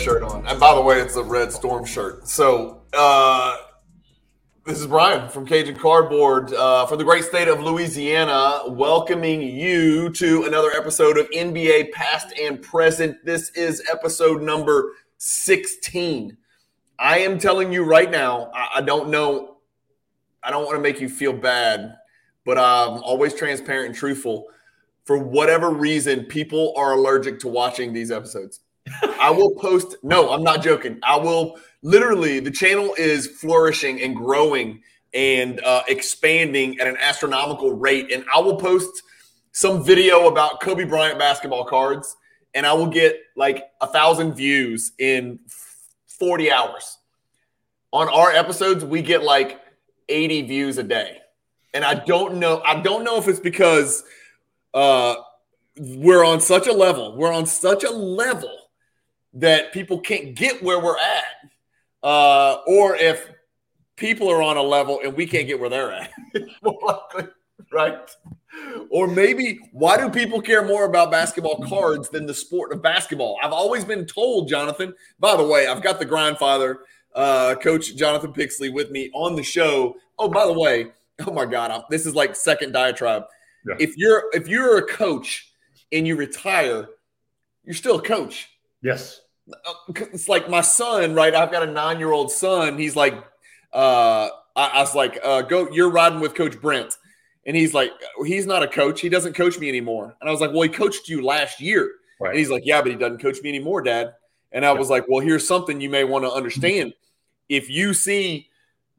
shirt on. And by the way, it's a red storm shirt. So uh, this is Brian from Cajun Cardboard uh, the great state of Louisiana, welcoming you to another episode of NBA Past and Present. This is episode number 16. I am telling you right now, I, I don't know, I don't want to make you feel bad, but I'm always transparent and truthful. For whatever reason, people are allergic to watching these episodes. I will post, no, I'm not joking. I will literally, the channel is flourishing and growing and uh, expanding at an astronomical rate. And I will post some video about Kobe Bryant basketball cards, and I will get like a thousand views in 40 hours. On our episodes, we get like 80 views a day. And I don't know, I don't know if it's because uh we're on such a level, we're on such a level that people can't get where we're at. Uh, or if people are on a level and we can't get where they're at. more likely, right? Or maybe why do people care more about basketball cards than the sport of basketball? I've always been told, Jonathan. By the way, I've got the grandfather, uh, Coach Jonathan Pixley, with me on the show. Oh, by the way, oh my God, I'm, this is like second diatribe. Yeah. If you're if you're a coach and you retire, you're still a coach. Yes. Uh, it's like my son, right? I've got a nine year old son. He's like, uh, I, I was like, uh, go, you're riding with Coach Brent. And he's like, he's not a coach. He doesn't coach me anymore. And I was like, well, he coached you last year. Right. And he's like, yeah, but he doesn't coach me anymore, dad. And I was like, well, here's something you may want to understand. If you see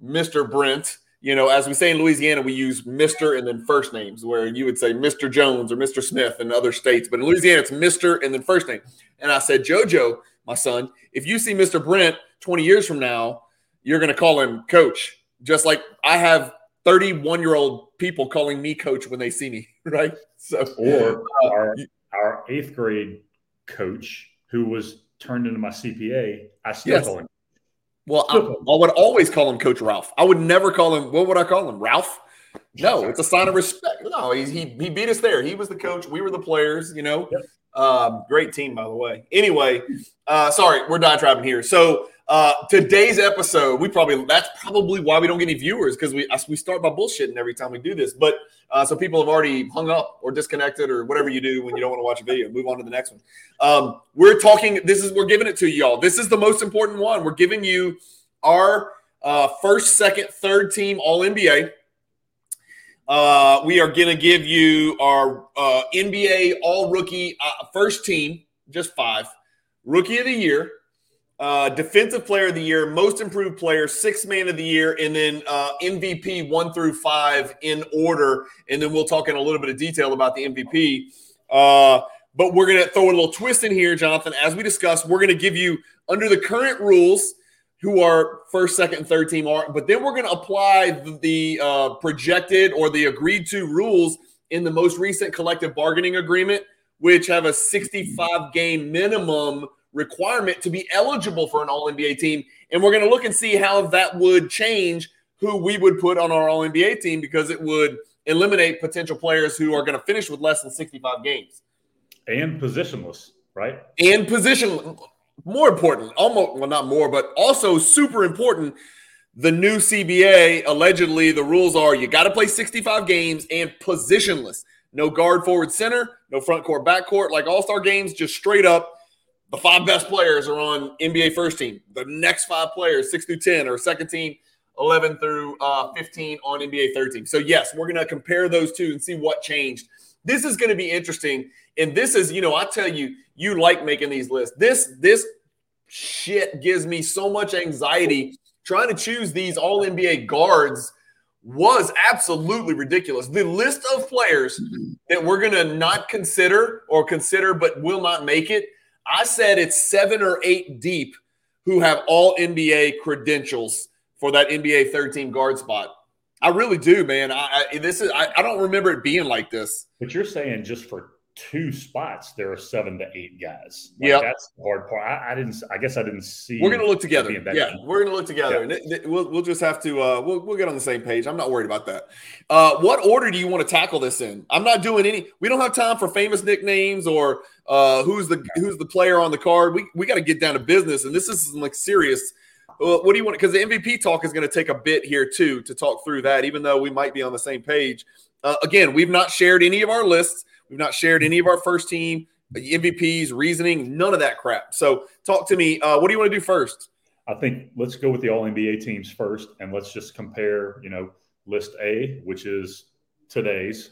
Mr. Brent, you know, as we say in Louisiana, we use Mr. and then first names, where you would say Mr. Jones or Mr. Smith in other states. But in Louisiana, it's Mr. and then first name. And I said, JoJo, my son, if you see Mr. Brent 20 years from now, you're going to call him coach, just like I have 31 year old people calling me coach when they see me, right? So, or uh, our, our eighth grade coach who was turned into my CPA, I still yes. call him. Well, I, I, would always call him Coach Ralph. I would never call him. What would I call him? Ralph? No, it's a sign of respect. No, he he, he beat us there. He was the coach. We were the players. You know, yep. Um, great team, by the way. Anyway, uh, sorry, we're diatribing here. So uh, today's episode, we probably that's probably why we don't get any viewers because we we start by bullshitting every time we do this. But uh, so people have already hung up or disconnected or whatever you do when you don't want to watch a video. Move on to the next one. Um, we're talking. This is we're giving it to y'all. This is the most important one. We're giving you our uh, first, second, third team All NBA. Uh, we are going to give you our uh, NBA All Rookie uh, first team, just five, Rookie of the Year, uh, Defensive Player of the Year, Most Improved Player, Sixth Man of the Year, and then uh, MVP one through five in order. And then we'll talk in a little bit of detail about the MVP. Uh, but we're going to throw a little twist in here, Jonathan. As we discussed, we're going to give you, under the current rules, who are first, second, and third team are. But then we're going to apply the, the uh, projected or the agreed to rules in the most recent collective bargaining agreement, which have a 65 game minimum requirement to be eligible for an All NBA team. And we're going to look and see how that would change who we would put on our All NBA team because it would eliminate potential players who are going to finish with less than 65 games. And positionless, right? And position more important, almost well, not more, but also super important. The new CBA allegedly the rules are you got to play 65 games and positionless. No guard, forward, center, no front court, back court. Like all star games, just straight up. The five best players are on NBA first team. The next five players, six through 10, or second team, 11 through uh, 15 on NBA third team. So, yes, we're going to compare those two and see what changed. This is going to be interesting. And this is, you know, I tell you, you like making these lists. This this shit gives me so much anxiety trying to choose these all NBA guards was absolutely ridiculous. The list of players that we're going to not consider or consider but will not make it, I said it's seven or eight deep who have all NBA credentials for that NBA 13 guard spot. I really do, man. I, I this is I, I, don't remember it being like this. But you're saying just for two spots, there are seven to eight guys. Like, yeah, that's the hard part. I, I, didn't. I guess I didn't see. We're gonna look together. Yeah, we're gonna look together, yeah. and it, it, we'll we'll just have to uh, we'll we'll get on the same page. I'm not worried about that. Uh, what order do you want to tackle this in? I'm not doing any. We don't have time for famous nicknames or uh, who's the who's the player on the card. We we got to get down to business, and this is like serious. what do you want? Because the MVP talk is going to take a bit here too to talk through that, even though we might be on the same page. Uh, again, we've not shared any of our lists. We've not shared any of our first team MVPs, reasoning, none of that crap. So, talk to me. Uh, what do you want to do first? I think let's go with the All NBA teams first, and let's just compare. You know, list A, which is today's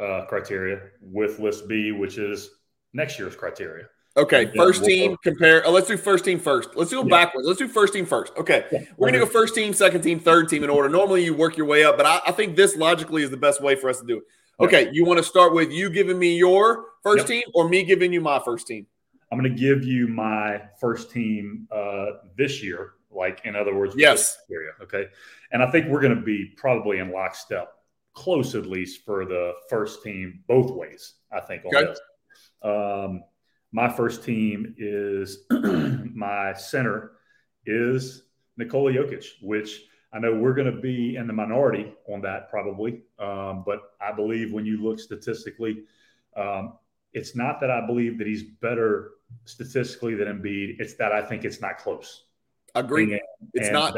uh, criteria, with list B, which is next year's criteria. Okay, first we'll team compare. Oh, let's do first team first. Let's do it yeah. backwards. Let's do first team first. Okay, yeah. we're gonna go first team, second team, third team in order. Normally, you work your way up, but I, I think this logically is the best way for us to do it. Okay, you want to start with you giving me your first yep. team or me giving you my first team? I'm going to give you my first team uh, this year. Like, in other words, yes. Area, okay. And I think we're going to be probably in lockstep, close at least for the first team, both ways. I think on okay. this. Um, my first team is my center is Nikola Jokic, which I know we're going to be in the minority on that probably, um, but I believe when you look statistically, um, it's not that I believe that he's better statistically than Embiid. It's that I think it's not close. Agree. And, it's and, not.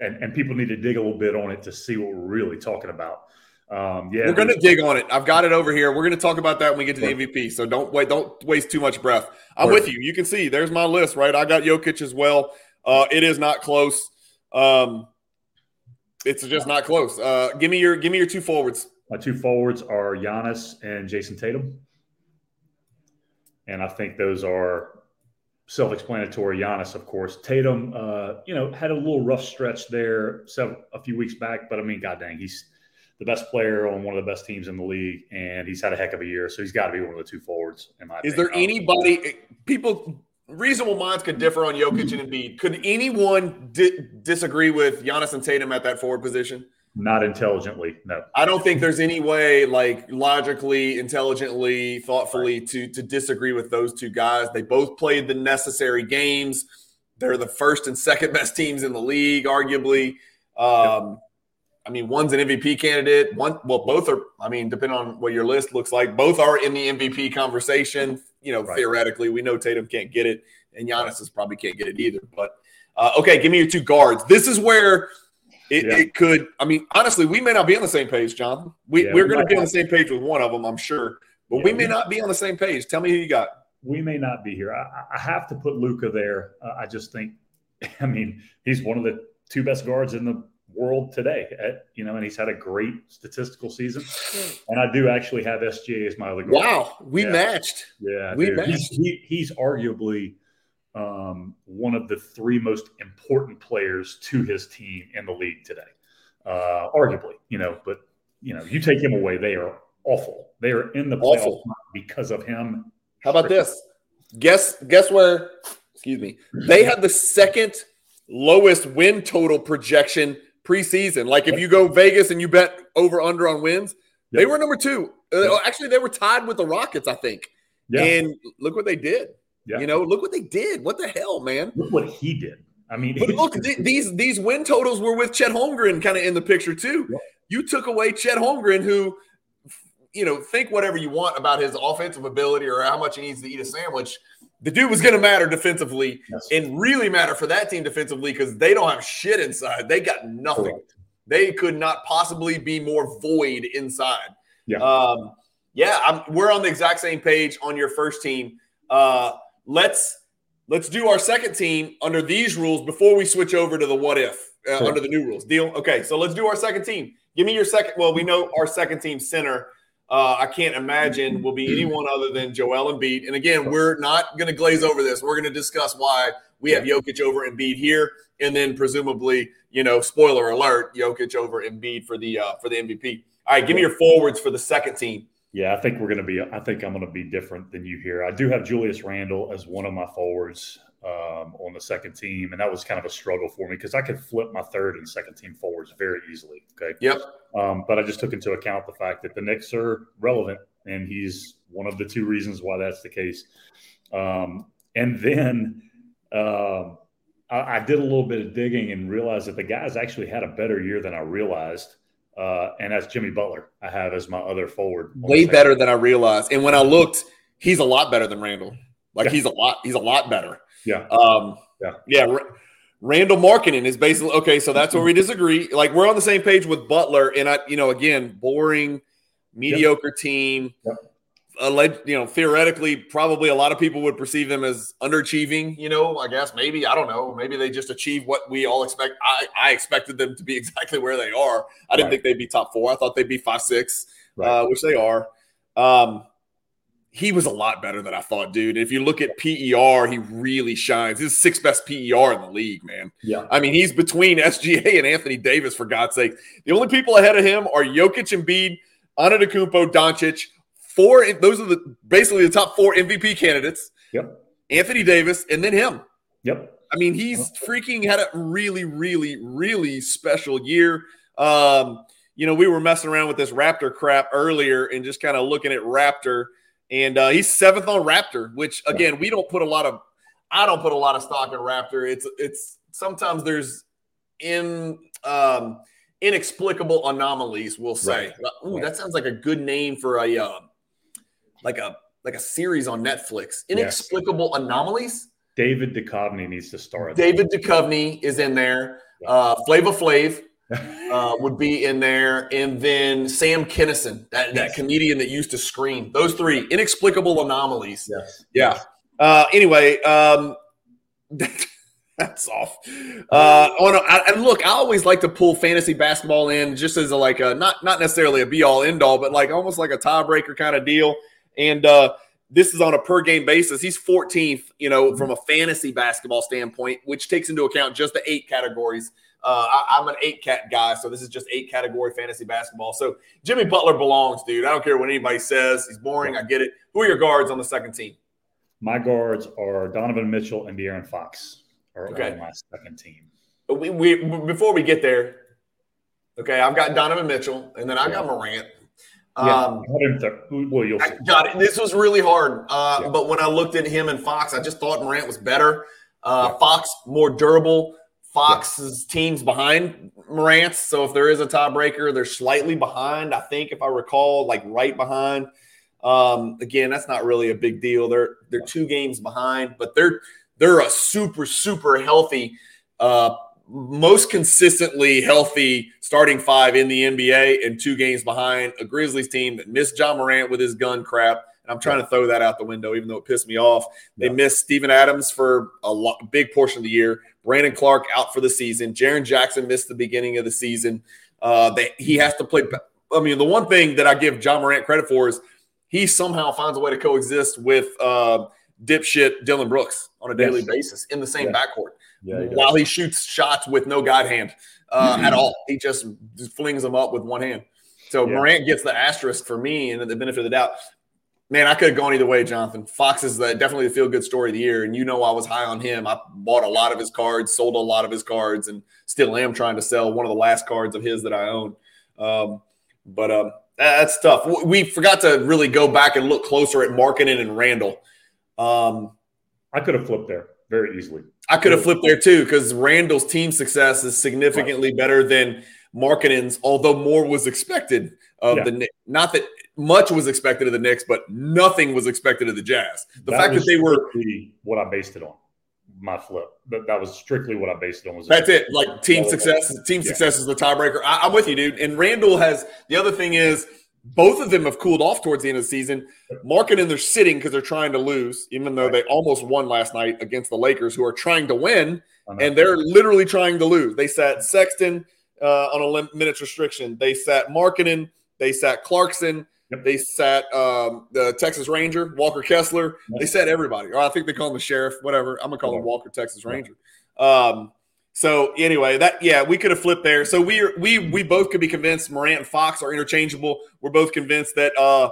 And, and people need to dig a little bit on it to see what we're really talking about. Um, yeah, we're going to dig on it. I've got it over here. We're going to talk about that when we get to the MVP. So don't wait. Don't waste too much breath. I'm with you. You can see there's my list, right? I got Jokic as well. Uh, it is not close. Um, it's just not close. Uh, give me your give me your two forwards. My two forwards are Giannis and Jayson Tatum, and I think those are self-explanatory. Giannis, of course. Tatum, uh, you know, had a little rough stretch there several, a few weeks back, but I mean, god dang, he's the best player on one of the best teams in the league, and he's had a heck of a year. So he's got to be one of the two forwards. In my is opinion. there anybody people reasonable minds could differ on Jokic and Embiid. Could anyone di- disagree with Giannis and Tatum at that forward position? Not intelligently, no. I don't think there's any way, like logically, intelligently, thoughtfully, to to disagree with those two guys. They both played the necessary games. They're the first and second best teams in the league, arguably. Um, yep. I mean, one's an MVP candidate. One, well, both are. I mean, depending on what your list looks like, both are in the MVP conversation you know, right. theoretically, we know Tatum can't get it, and Giannis is probably can't get it either. But uh, okay, give me your two guards. This is where it, yeah. it, could. I mean, honestly, we may not be on the same page, John. We, yeah, we're going to be on the same page with one of them, I'm sure, but yeah, we may we, not be on the same page. Tell me who you got. We may not be here. I, I have to put Luka there. Uh, I just think, I mean, he's one of the two best guards in the world today. At, eh, you know, and he's had a great statistical season. And I do actually have SGA as my other guard. Wow, we yeah. matched. Yeah, we dude. matched. He's, he, he's arguably um, one of the three most important players to his team in the league today. Uh, arguably, you know, but you know, you take him away, they are awful. They are in the playoffs because of him. How about this? Guess guess where? Excuse me. They had the second lowest win total projection preseason. Like if you go Vegas and you bet over under on wins, yep. they were number two. Uh, actually, they were tied with the Rockets, I think. Yeah. And look what they did. Yeah. You know, look what they did. What the hell, man? Look what he did. I mean, but look, th- these these win totals were with Chet Holmgren kind of in the picture too. Yep. You took away Chet Holmgren, who, you know, think whatever you want about his offensive ability or how much he needs to eat a sandwich the dude was going to matter defensively yes. and really matter for that team defensively because they don't have shit inside. They got nothing. Correct. They could not possibly be more void inside. Yeah. Um, yeah, I'm, we're on the exact same page on your first team. Uh, let's let's do our second team under these rules before we switch over to the what if uh, under the new rules. Deal? Okay, so let's do our second team. Give me your second. Well, we know our second team center uh, I can't imagine will be anyone other than Joel Embiid. And again, we're not going to glaze over this. We're going to discuss why we have Jokic over Embiid here, and then presumably, you know, spoiler alert, Jokic over Embiid for the uh, for the MVP. All right, give me your forwards for the second team. Yeah, I think we're going to be. I think I'm going to be different than you here. I do have Julius Randle as one of my forwards. Um, on the second team, and that was kind of a struggle for me because I could flip my third and second team forwards very easily. Okay. Yep. Um, but I just took into account the fact that the Knicks are relevant, and he's one of the two reasons why that's the case. Um, and then um, I, I, did a little bit of digging and realized that the guys actually had a better year than I realized. Uh, and that's Jimmy Butler. I have as my other forward. Way better than I realized. And when I looked, he's a lot better than Randle. Like yeah. he's a lot. He's a lot better. Yeah. Um, yeah. Yeah. Randle Markkanen is basically okay. So that's where we disagree. Like we're on the same page with Butler, and I, you know, again, boring, mediocre yep. team. Yep alleged, you know, theoretically, probably a lot of people would perceive them as underachieving. You know, I guess maybe I don't know. Maybe they just achieve what we all expect. I, I expected them to be exactly where they are. I didn't right. think they'd be top four. I thought they'd be five six, right. uh, which they are. Um, he was a lot better than I thought, dude. If you look at PER, he really shines. He's sixth best PER in the league, man. Yeah. I mean, he's between SGA and Anthony Davis, for God's sake. The only people ahead of him are Jokic and Embiid, Antetokounmpo, Doncic, Four, those are the basically the top four MVP candidates. Yep. Anthony Davis, and then him. Yep. I mean, he's freaking had a really, really, really special year. Um, you know, we were messing around with this Raptor crap earlier and just kind of looking at Raptor, and uh, he's seventh on Raptor, which again, we don't put a lot of, I don't put a lot of stock in Raptor. It's it's sometimes there's in um, inexplicable anomalies. We'll say, right. ooh, right. that sounds like a good name for a uh, like a like a series on Netflix. Inexplicable yes. anomalies. David Duchovny needs to star. David Duchovny is in there. Uh, Flava Flav uh, would be in there, and then Sam Kinison, that, yes. that comedian that used to scream. Those three inexplicable anomalies. Yes. Yeah. Uh, anyway, um, that's off. Uh, on a, and look, I always like to pull fantasy basketball in just as a like a not not necessarily a be all end all, but like almost like a tiebreaker kind of deal. And uh, this is on a per game basis. He's 14th, you know, from a fantasy basketball standpoint, which takes into account just the eight categories. Uh, I, am an eight cat guy, so this is just eight category fantasy basketball. So Jimmy Butler belongs, dude. I don't care what anybody says. He's boring. I get it. Who are your guards on the second team? My guards are Donovan Mitchell and De'Aaron Fox are okay. on my second team. We, we, before we get there, okay, I've got Donovan Mitchell, and then I got Morant. Yeah, um, well, you'll see. got it. This was really hard, uh, yeah. but when I looked at him and Fox, I just thought Morant was better. Uh, yeah. Fox more durable. Fox's yeah. team's behind Morant's, so if there is a tiebreaker, they're slightly behind. I think, if I recall, like right behind. Um, again, that's not really a big deal. They're they're two games behind, but they're they're a super super healthy uh, most consistently healthy starting five in the NBA and two games behind a Grizzlies team that missed Ja Morant with his gun crap. And I'm trying to throw that out the window, even though it pissed me off. They yeah. missed Steven Adams for a lot, big portion of the year. Brandon Clarke out for the season. Jaren Jackson missed the beginning of the season. Uh, they, he has to play. I mean, the one thing that I give Ja Morant credit for is he somehow finds a way to coexist with uh, dipshit Dillon Brooks on a daily yes. basis in the same yeah. backcourt yeah, he while he shoots shots with no guide hand uh, mm-hmm. at all. He just, just flings them up with one hand. So yeah. Morant gets the asterisk for me and the benefit of the doubt. Man, I could have gone either way, Jonathan. Fox is the, definitely the feel good story of the year. And you know, I was high on him. I bought a lot of his cards, sold a lot of his cards, and still am trying to sell one of the last cards of his that I own. Um, but um, that's tough. We forgot to really go back and look closer at Markkanen and Randle. Um, I could have flipped there very easily. I could have flipped there too because Randle's team success is significantly better than Markkanen's, although more was expected of yeah. the not that much was expected of the Knicks, but nothing was expected of the Jazz. The that fact that they were what I based it on. My flip. That, that was strictly what I based it on. That's it. Like team success. Team yeah. success is the tiebreaker. I, I'm with you, dude. And Randle has the other thing is both of them have cooled off towards the end of the season. Markkanen, they're sitting because they're trying to lose, even though they almost won last night against the Lakers, who are trying to win, and they're literally trying to lose. They sat Sexton uh, on a minutes restriction. They sat Markkanen. They sat Clarkson. Yep. They sat um, the Texas Ranger, Walker Kessler. Yep. They sat everybody. Or I think they call him the sheriff, whatever. I'm going to call him Walker, Texas Ranger. Um, so anyway, that yeah, we could have flipped there. So we are, we we both could be convinced Morant and Fox are interchangeable. We're both convinced that uh,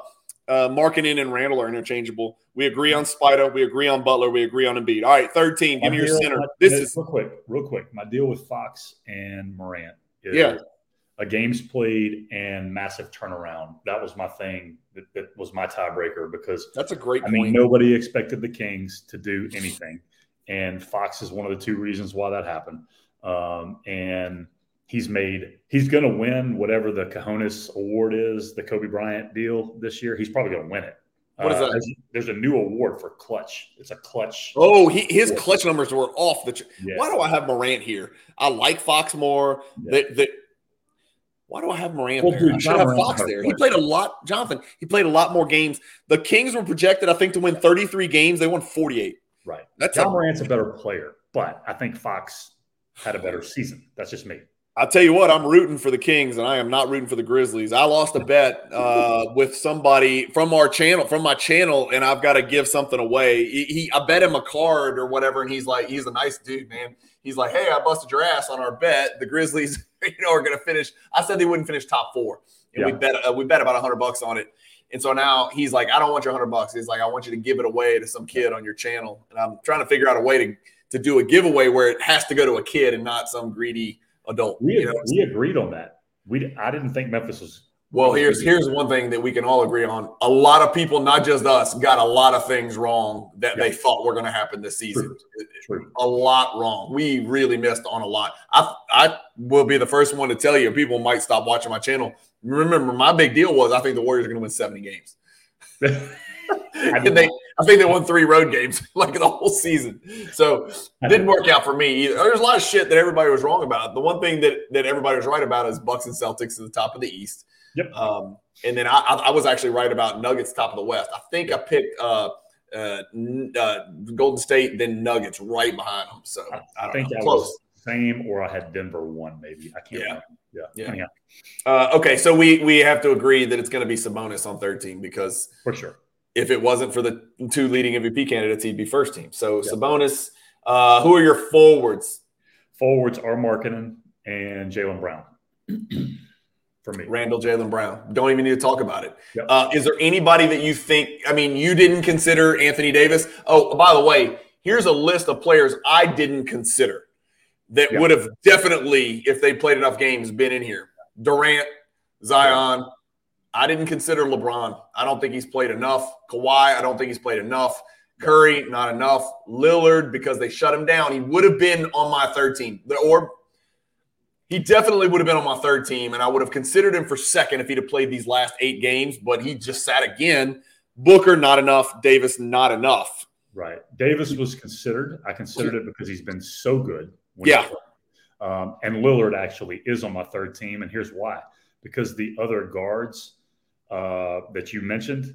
uh, Markkanen and Randle are interchangeable. We agree on Spida. We agree on Butler. We agree on Embiid. All right, third team. Give me your center. This is real quick, real quick. My deal with Fox and Morant is Yeah. A games played and massive turnaround. That was my thing. That, that was my tiebreaker because that's a great I point. mean nobody expected the Kings to do anything, and Fox is one of the two reasons why that happened. Um, and he's made he's going to win whatever the Cajonas Award is, the Kobe Bryant deal this year. He's probably going to win it. What is Uh, that? There's, there's a new award for clutch. It's a clutch. oh, he, his clutch numbers were off the. Ch- Yeah. Why do I have Morant here? I like Fox more. Yeah. That that. Why do I have Morant Well, there? dude, I should have Fox there. He played a lot, Jonathan. He played a lot more games. The Kings were projected, I think, to win 33 games. They won 48. Right. That's John a Morant's a better player, but I think Fox had a better season. That's just me. I'll tell you what, I'm rooting for the Kings, and I am not rooting for the Grizzlies. I lost a bet uh, with somebody from our channel, from my channel, and I've got to give something away. He, he, I bet him a card or whatever, and he's like, he's a nice dude, man. He's like, hey, I busted your ass on our bet. The Grizzlies, you know, are going to finish. I said they wouldn't finish top four, and we bet uh, we bet about hundred bucks on it. And so now he's like, I don't want your hundred bucks. He's like, I want you to give it away to some kid on your channel, and I'm trying to figure out a way to to do a giveaway where it has to go to a kid and not some greedy adult. We, you know? we agreed on that. We I didn't think Memphis was Well, here's here's one thing that we can all agree on. A lot of people, not just us, got a lot of things wrong that they thought were going to happen this season. true. A lot wrong. We really missed on a lot. I I will be the first one to tell you. People might stop watching my channel. Remember, my big deal was I think the Warriors are going to win 70 games. I they, I think they won three road games like the whole season. So it didn't work out for me either. There's a lot of shit that everybody was wrong about. The one thing that that everybody was right about is Bucks and Celtics at the top of the East. Yep. Um, and then I, I was actually right about Nuggets top of the West. I think I picked uh, uh, uh, Golden State, then Nuggets right behind them. So I, I think know. that close. was same or I had Denver one maybe. I can't Yeah. remember. Yeah. Yeah. Anyhow, Uh, okay, so we we have to agree that it's going to be Sabonis on thirteen because for sure. If it wasn't for the two leading MVP candidates, he'd be first team. So Yeah. Sabonis. Uh, who are your forwards? Forwards are Markkanen and Jaylen Brown. for me. Randle, Jaylen Brown. Don't even need to talk about it. Yep. Uh, is there anybody that you think? I mean, you didn't consider Anthony Davis. Oh, by the way, here's a list of players I didn't consider that Yep. would have definitely, if they played enough games, been in here. Durant, Zion. I didn't consider LeBron. I don't think he's played enough. Kawhi, I don't think he's played enough. Curry, not enough. Lillard, because they shut him down, he would have been on my third team. Or he definitely would have been on my third team, and I would have considered him for second if he'd have played these last eight games, but he just sat again. Booker, not enough. Davis, not enough. Right. Davis was considered. I considered it because he's been so good. Yeah. Um, and Lillard actually is on my third team. And here's why because the other guards uh, that you mentioned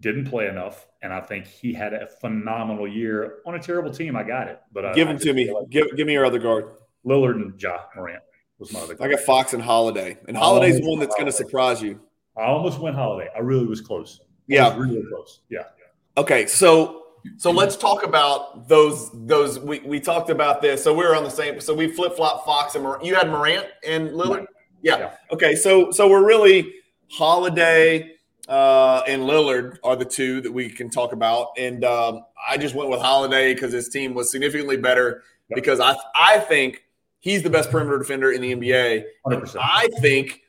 didn't play enough. And I think he had a phenomenal year on a terrible team. I got it. But Give I him just to me. like Give, give me your other guard. Lillard and Ja Morant was my other I got Fox and Holiday, and Holiday's the one that's going to surprise you. I almost went Holiday. I really was close. I Yeah. was really close. Yeah. Okay, so so let's talk about those those we, we talked about this. So we were on the same. So we flip flop Fox and Morant. You had Morant and Lillard. Right. Yeah. Yeah. Okay. So so we're really Holiday uh, and Lillard are the two that we can talk about, and um, I just went with Holiday because his team was significantly better. Yep. Because I I think he's the best perimeter defender in the NBA. 100%. I think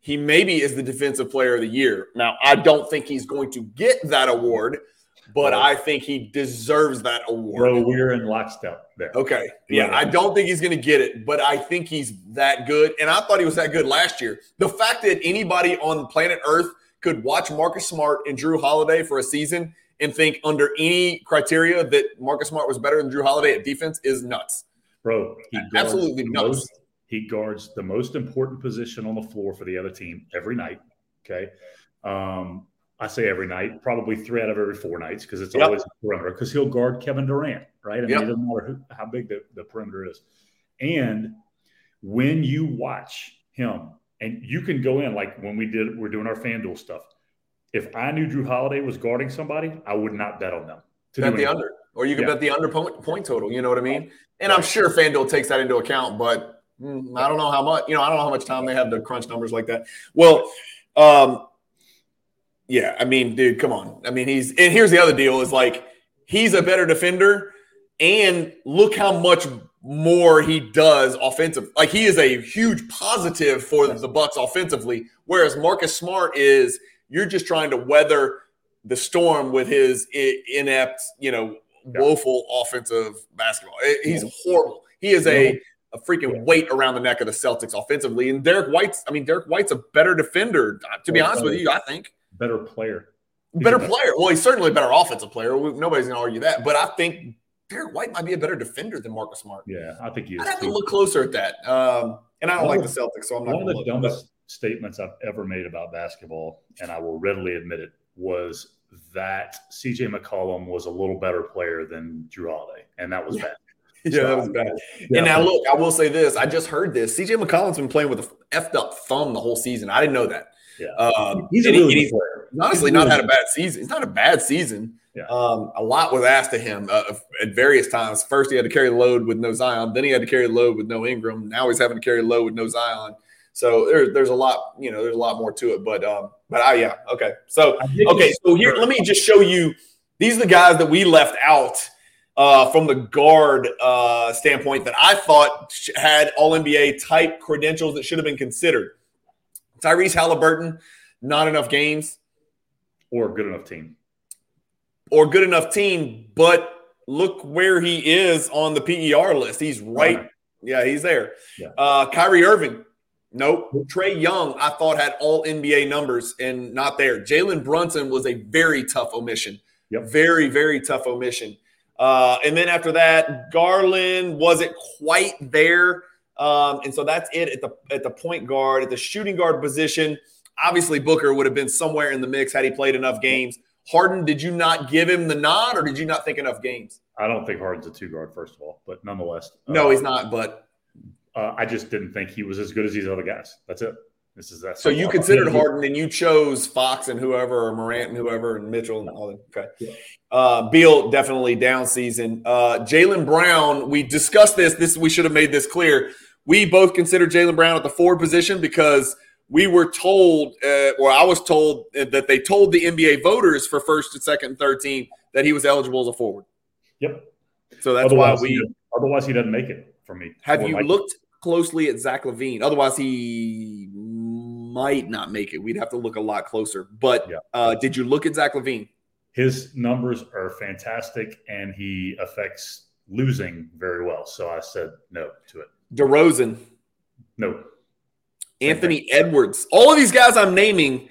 he maybe is the defensive player of the year. Now, I don't think he's going to get that award, but. I think he deserves that award. Bro, we're in lockstep there. Okay. Yeah, Yeah. I don't think he's going to get it, but I think he's that good. And I thought he was that good last year. The fact that anybody on planet Earth could watch Marcus Smart and Jrue Holiday for a season and think under any criteria that Marcus Smart was better than Jrue Holiday at defense is nuts. Bro, he Absolutely nuts. most- he guards the most important position on the floor for the other team every night. Okay. Um, I say every night, probably three out of every four nights because it's Yep. always a perimeter because he'll guard Kevin Durant, right? I mean, Yep. it doesn't matter who, how big the, the perimeter is. And when you watch him, and you can go in like when we did, we're doing our FanDuel stuff. If I knew Jrue Holiday was guarding somebody, I would not bet on them. to bet the under, or you can Yeah. bet the under point, point total. You know what I mean? And I'm sure FanDuel takes that into account, but mm, I don't know how much. You know, I don't know how much time they have to crunch numbers like that. Well, um, Yeah, I mean, dude, come on. I mean, he's and here's the other deal is like he's a better defender, and look how much more he does offensive. Like he is a huge positive for the Bucks offensively, whereas Marcus Smart is you're just trying to weather the storm with his inept, you know, woeful offensive basketball. Eh, he's horrible. He is a a freaking weight around the neck of the Celtics offensively. And Derrick White's, I mean, Derrick White's a better defender. To be oh, honest with you, I think better player. better player. Well, he's certainly a better offensive player. Nobody's going to argue that. But I think Derrick White might be a better defender than Marcus Smart. Yeah, I think he is. I'd have to look closer at that. Um, and I don't one like the Celtics, so I'm not. One of the dumbest statements I've ever made about basketball, and I will readily admit it, was that CJ McCollum was a little better player than Jrue Holiday, and that was yeah. bad. Yeah, that was bad. Yeah. And now look, I will say this: I just heard this. CJ McCollum's been playing with a effed up thumb the whole season. I didn't know that. Yeah, um, he's a really he, player. Honestly, he's not really had a bad season. It's not a bad season. Yeah. Um, a lot was asked of him uh, at various times. First, he had to carry the load with no Zion. Then he had to carry the load with no Ingram. Now he's having to carry the load with no Zion. So there's there's a lot, you know, there's a lot more to it. But um, but I yeah, okay. So okay, so here let me just show you. These are the guys that we left out uh, from the guard uh, standpoint that I thought had All NBA type credentials that should have been considered. Tyrese Halliburton, not enough games, or good enough team, or good enough team. But look where he is on the PER list. He's right. right. Yeah, he's there. Yeah. Uh, Kyrie Irving, Nope. Trae Young, I thought had all NBA numbers and not there. Jalen Brunson was a very tough omission. Yep. Very, very tough omission. Uh, and then after that, Garland wasn't quite there. Um, and so that's it at the at the point guard, at the shooting guard position. Obviously, Booker would have been somewhere in the mix had he played enough games. Harden, did you not give him the nod, or did you not think enough games? I don't think Harden's a two guard, first of all, but nonetheless. No, uh, he's not. But uh, I just didn't think he was as good as these other guys. That's it. This is that. So you considered Harden and you chose Fox and whoever, or Morant and whoever, and Mitchell and all that. Okay. Yeah. Uh, Beal definitely down season. Uh, Jaylen Brown, we discussed this. This we should have made this clear. We both considered Jaylen Brown at the forward position because we were told, uh, or I was told that they told the NBA voters for first and second and third team that he was eligible as a forward. Yep. So that's otherwise why we. He, otherwise, he doesn't make it for me. Have you looked closely at Zach LaVine? Otherwise, he might not make it. We'd have to look a lot closer. But yeah. uh, did you look at Zach LaVine? His numbers are fantastic, and he affects losing very well. So I said no to it. DeRozan. No. Anthony Edwards. All of these guys I'm naming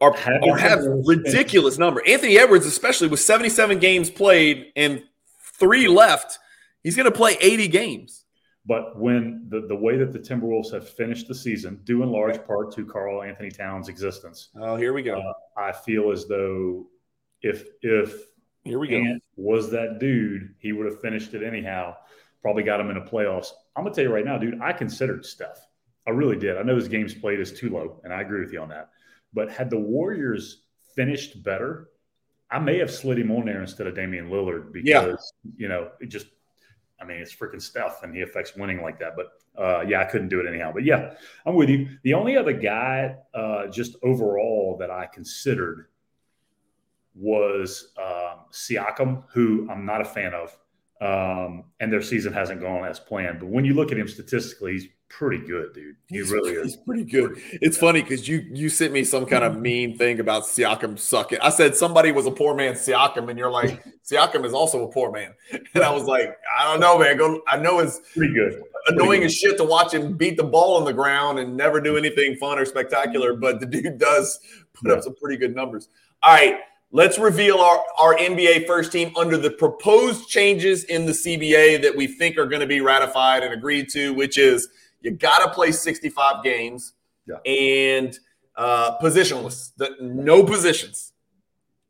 are, are have ridiculous number. Anthony Edwards, especially with 77 games played and three left, he's going to play 80 games. But when the, the way that the Timberwolves have finished the season, due in large part to Karl-Anthony Towns' existence. Oh, here we go. Uh, I feel as though if if here we Ant go was that dude, he would have finished it anyhow. Probably got him in the playoffs. I'm gonna tell you right now, dude. I considered Steph. I really did. I know his games played is too low, and I agree with you on that. But had the Warriors finished better, I may have slid him on there instead of Damian Lillard because yeah. you know it just I mean, it's freaking Steph, and he affects winning like that. But uh, yeah, I couldn't do it anyhow. But yeah, I'm with you. The only other guy, uh, just overall, that I considered was um, Siakam, who I'm not a fan of, um, and their season hasn't gone as planned. But when you look at him statistically, he's pretty good, dude. He he's, really is. He's pretty good. It's funny because you you sent me some kind of mean thing about Siakam sucking. I said somebody was a poor man Siakam, and you're like Siakam is also a poor man, and I was like, I don't know, man. Go, I know it's pretty good. Annoying pretty good. as shit to watch him beat the ball on the ground and never do anything fun or spectacular, but the dude does put yeah. up some pretty good numbers. All right. Let's reveal our, our NBA first team under the proposed changes in the CBA that we think are going to be ratified and agreed to, which is – you got to play 65 games yeah. and uh, positionless, the, no positions.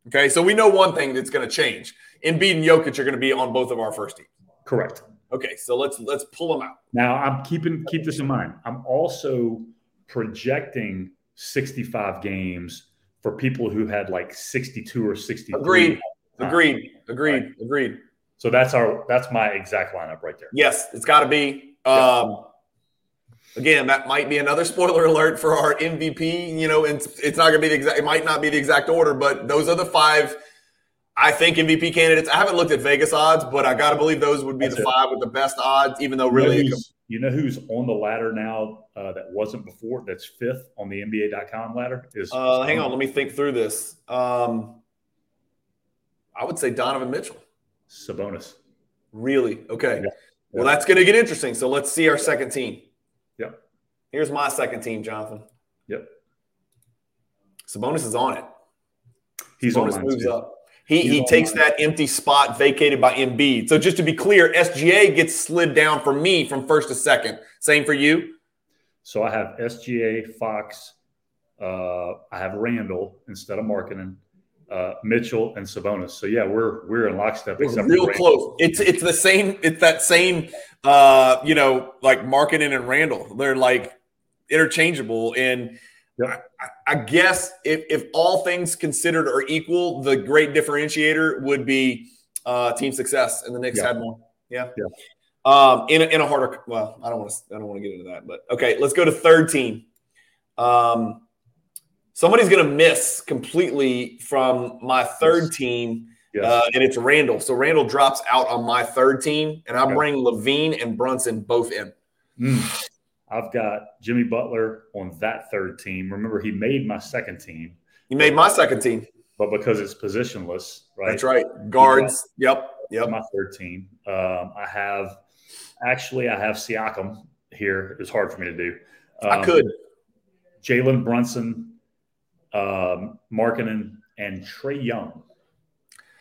Okay, so we know one thing that's going to change. Embiid and Jokic are going to be on both of our first teams. Correct. Okay, so let's let's pull them out. Now I'm keeping keep this in mind. I'm also projecting 65 games for people who had like 62 or 63. Agreed. Agreed. Agreed. Right. Agreed. So that's our that's my exact lineup right there. Yes, it's got to be. Um, Again, that might be another spoiler alert for our MVP. You know, and it's not going to be the exact. It might not be the exact order, but those are the five. I think MVP candidates. I haven't looked at Vegas odds, but I got to believe those would be That's the it. five with the best odds. Even though really, you know who's on the ladder now uh, that wasn't before? That's fifth on the NBA.com ladder. Is uh, hang on, let me think through this. Um, I would say Donovan Mitchell. Sabonis. Really? Okay. Yeah. Well, that's going to get interesting. So let's see our second team. Yep. Here's my second team, Jonathan. Yep. Sabonis is on it. He's Sabonis on moves too. up. He, he takes that empty spot vacated by Embiid. So just to be clear, SGA gets slid down for me from first to second. Same for you. So I have SGA, Fox. Uh, I have Randle instead of Markkanen uh, Mitchell and Sabonis. So yeah, we're we're in lockstep. Except real close. It's it's the same. It's that same. Uh, you know, like Markkanen and Randle. They're like interchangeable. And yep. I, I, guess if if all things considered are equal, the great differentiator would be uh, team success. And the Knicks yep. had more. Yeah. Yeah. Um, in a, in a harder. Well, I don't want to. I don't want to get into that. But okay, let's go to third team. Um, somebody's going to miss completely from my third team, yes. uh, and it's Randle. So Randle drops out on my third team, and I bring LaVine and Brunson both in. Mm. I've got Jimmy Butler on that third team. Remember, he made my second team. He made my second team. But because it's positionless, right? That's right. Guards. Yep. Yep. My third team. Um, I have actually I have Siakam here. It's hard for me to do. Um, I could. Jalen Brunson, um, Markkanen, and Trae Young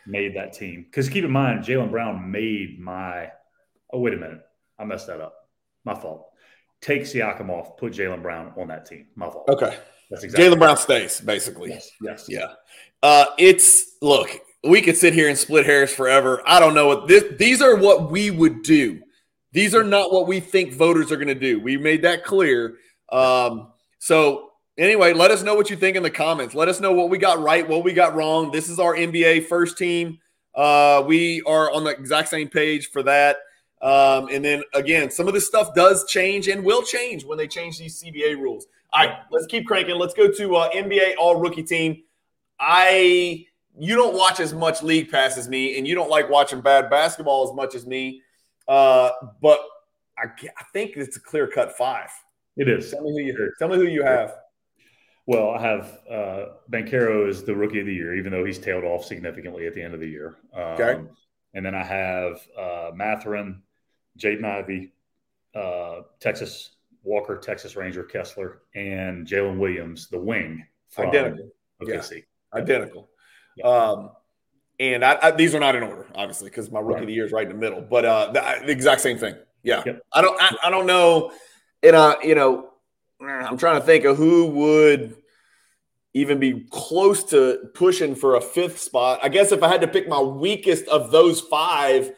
made that team. Because keep in mind, Jaylen Brown made my. Oh, wait a minute. I messed that up. My fault. Take Siakam off, put Jaylen Brown on that team. My fault. Okay. That's exactly Jaylen Brown stays, basically. Yes. yes. Yeah. Uh, it's, look, we could sit here and split hairs forever. I don't know what this, these are what we would do. These are not what we think voters are going to do. We made that clear. Um, so anyway, let us know what you think in the comments. Let us know what we got right, what we got wrong. This is our NBA first team. Uh, we are on the exact same page for that. Um, and then again, some of this stuff does change and will change when they change these CBA rules. All right, let's keep cranking. Let's go to uh, NBA All Rookie Team. I you don't watch as much league pass as me, and you don't like watching bad basketball as much as me. Uh, but I, I think it's a clear cut five. It is. Tell me who you tell me who you have. Well, I have uh, Banchero as the rookie of the year, even though he's tailed off significantly at the end of the year. Um, okay. And then I have uh, Mathurin, Jaden Ivey, uh, Texas Walker, Texas Ranger Kessler, and Jalen Williams, the wing. Identical. OKC. Yeah. Identical. Yeah. Um, and I, I, these are not in order, obviously, because my rookie right. of the year is right in the middle. But uh, the, the exact same thing. Yeah. Yep. I don't. I, I don't know. And uh, you know, I'm trying to think of who would even be close to pushing for a fifth spot. I guess if I had to pick my weakest of those five,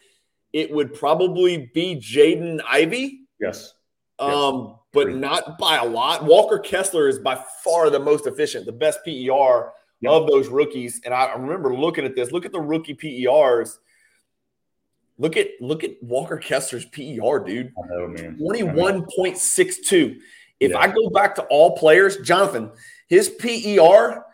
it would probably be Jaden Ivey. Yes. Um, yes. but not by a lot. Walker Kessler is by far the most efficient, the best PER yep. of those rookies. And I remember looking at this. Look at the rookie PERs. Look at look at Walker Kessler's PER, dude. I know, man. Twenty one point six two. If yeah. I go back to all players, Jonathan, his PER,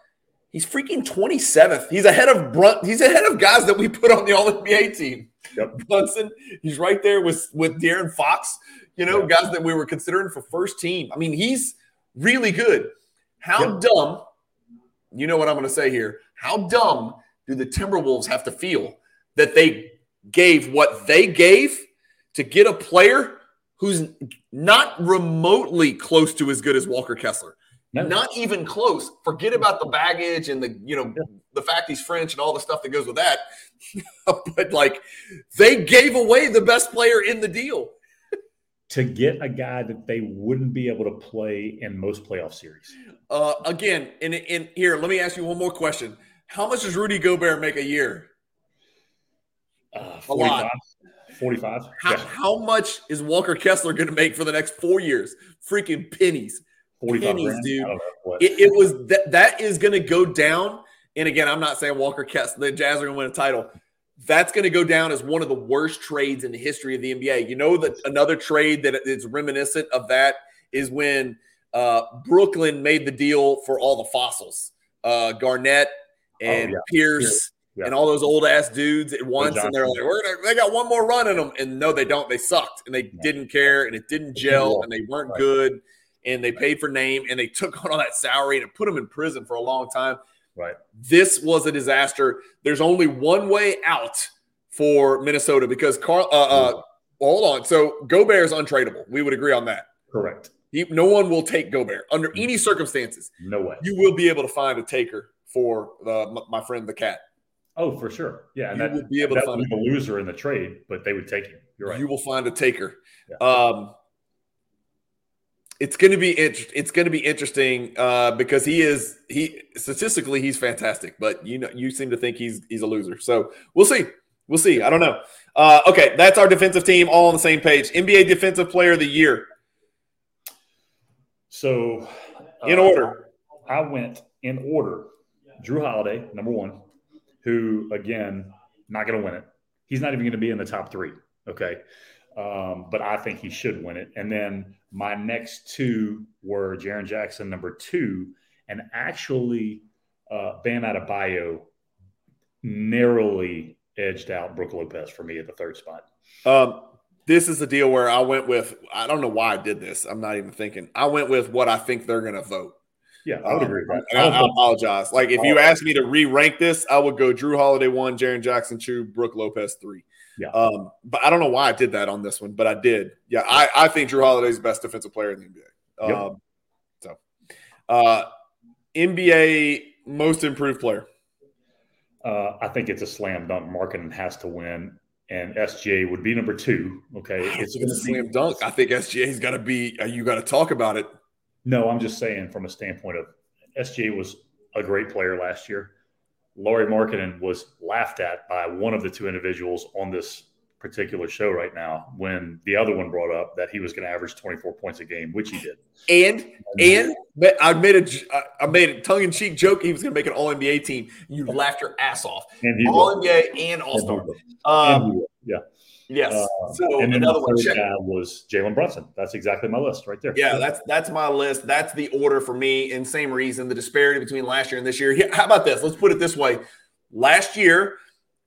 he's freaking 27th. He's ahead of Brunt. He's ahead of guys that we put on the All NBA team. Yep. Brunson, he's right there with with De'Aaron Fox. You know, guys that we were considering for first team. I mean, he's really good. How yep. dumb? You know what I'm going to say here. How dumb do the Timberwolves have to feel that they gave what they gave to get a player who's not remotely close to as good as Walker Kessler. No. Not even close. Forget about the baggage and the, you know. The fact he's French and all the stuff that goes with that. but like they gave away the best player in the deal. to get a guy that they wouldn't be able to play in most playoff series. Uh, again, in, in here, let me ask you one more question. How much does Rudy Gobert make a year? Uh, a lot. 45. How, yeah. how much is Walker Kessler going to make for the next four years? Freaking pennies. Pennies, grand. dude. It, it, was that that is going to go down. And again, I'm not saying Walker Kessler, the Jazz are going to win a title. That's going to go down as one of the worst trades in the history of the NBA. You know that another trade that is reminiscent of that is when uh, Brooklyn made the deal for all the fossils, uh, Garnett and oh, yeah. Pierce. Yeah. And all those old ass dudes at once, and they're like, "We're gonna." They got one more run in them, and no, they don't. They sucked, and they yeah. didn't care, and it didn't gel, and they weren't right. good, and they paid for name, and they took on all that salary, and it put them in prison for a long time. Right. This was a disaster. There's only one way out for Minnesota because Karl. Uh, uh, hold on. So Gobert is untradeable. We would agree on that. Correct. He, no one will take Gobert under mm. any circumstances. No way. You will be able to find a taker for uh, my friend the cat. Oh, for sure. Yeah, and you that would be able to find a loser in the trade, but they would take him. You're right. You will find a taker. Yeah. Um, it's going to be int- it's going to be interesting uh, because he is he statistically he's fantastic, but you know you seem to think he's he's a loser. So we'll see. We'll see. I don't know. Uh, okay, that's our defensive team, all on the same page. NBA Defensive Player of the Year. So, in uh, order, I went in order. Jrue Holiday, number one, who again not going to win it. He's not even going to be in the top three. Okay, um, but I think he should win it. And then my next two were Jaren Jackson, number two, and actually uh, Bam Adebayo narrowly edged out Brook Lopez for me at the third spot. Um, this is the deal where I went with. I don't know why I did this. I'm not even thinking. I went with what I think they're going to vote. Yeah, I would um, agree. I, I, apologize. Like if you asked me to re-rank this, I would go Jrue Holiday one, Jaren Jackson two, Brook Lopez three. Yeah. Um, but I don't know why I did that on this one, but I did. Yeah, I, I think Jrue Holiday is the best defensive player in the NBA. Yep. Um, so, uh, NBA most improved player. Uh, I think it's a slam dunk. Markkanen has to win, and SGA would be number two. Okay, it's, it's a slam dunk. I think SGA's got to be. Uh, you got to talk about it. No, I'm just saying from a standpoint of SGA was a great player last year. Lauri Markkanen was laughed at by one of the two individuals on this particular show right now when the other one brought up that he was going to average 24 points a game, which he did. And and I made a I made a tongue in cheek joke. He was going to make an All NBA team. You laughed your ass off. And All NBA and All Star. Um, yeah. Yes. Uh, so and another the one check. was Jalen Brunson. That's exactly my list right there. Yeah, that's that's my list. That's the order for me. And same reason, the disparity between last year and this year. How about this? Let's put it this way. Last year,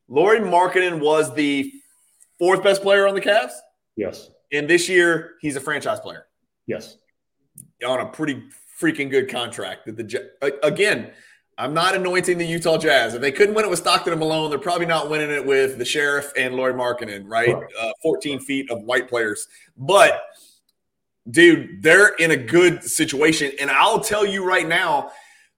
Lauri Markkanen was the fourth best player on the Cavs. Yes. And this year, he's a franchise player. Yes. On a pretty freaking good contract. That the again, I'm not anointing the Utah Jazz. If they couldn't win it with Stockton and Malone, they're probably not winning it with the Sheriff and Markkanen, right? right. Uh, 14 feet of white players. But, dude, they're in a good situation. And I'll tell you right now,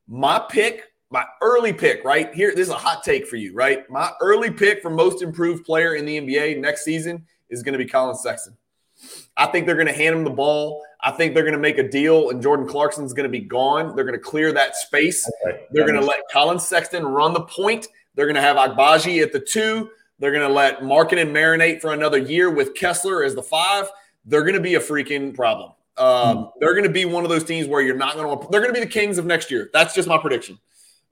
my pick, my early pick, right here, this is a hot take for you, right? My early pick for most improved player in the NBA next season is going to be Collin Sexton. I think they're going to hand him the ball. I think they're going to make a deal, and Jordan Clarkson's going to be gone. They're going to clear that space. Okay. They're going to let Collin Sexton run the point. They're going to have Agbaji at the two. They're going to let Markkanen marinate for another year with Kessler as the five. They're going to be a freaking problem. Um, hmm. They're going to be one of those teams where you're not going to. They're going to be the Kings of next year. That's just my prediction.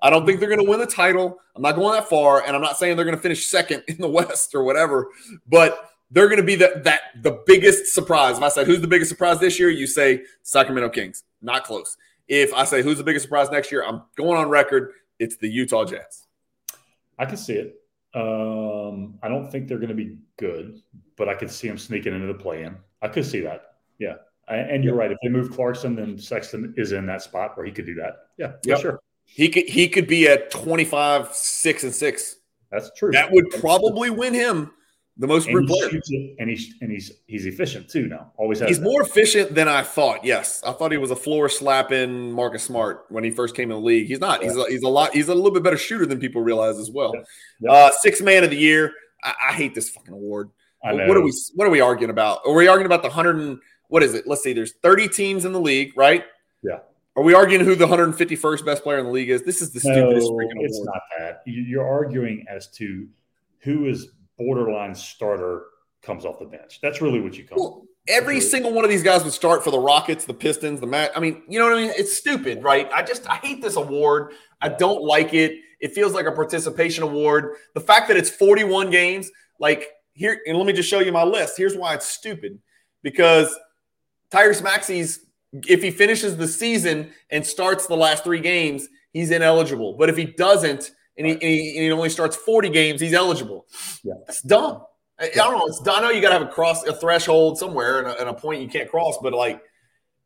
I don't think they're going to win the title. I'm not going that far, and I'm not saying they're going to finish second in the West or whatever. But they're going to be the, that the biggest surprise. If I say who's the biggest surprise this year, you say Sacramento Kings. Not close. If I say who's the biggest surprise next year, I'm going on record. It's the Utah Jazz. I can see it. Um, I don't think they're going to be good, but I could see them sneaking into the play-in. I could see that. Yeah, I, and you're right. If they move Clarkson, then Sexton is in that spot where he could do that. Yeah, yeah, sure. He could he could be at 25, six and six. That's true. That would probably win him the most and player. and he's and he's he's efficient too now. Always has. He's that. more efficient than I thought. Yes, I thought he was a floor slapping Marcus Smart when he first came in the league. He's not. Yeah. He's a, he's a lot. He's a little bit better shooter than people realize as well. Yeah. Uh, six man of the year. I, I hate this fucking award. What are we What are we arguing about? Are we arguing about the hundred and what is it? Let's see. There's 30 teams in the league, right? Yeah. Are we arguing who the 151st best player in the league is? This is the no, stupidest freaking award. It's not that. You're arguing as to who is borderline starter comes off the bench. That's really what you call. Well, every single one of these guys would start for the Rockets, the Pistons, the Mac. I mean, you know what I mean? It's stupid, right? I just I hate this award. I don't like it. It feels like a participation award. The fact that it's 41 games, like here, and let me just show you my list. Here's why it's stupid. Because Tyrese Maxey's if he finishes the season and starts the last three games, he's ineligible. But if he doesn't and he, and he, and he only starts 40 games, he's eligible. Yeah. That's dumb. I, I don't know. It's, I know you got to have a cross a threshold somewhere and a, and a point you can't cross, but like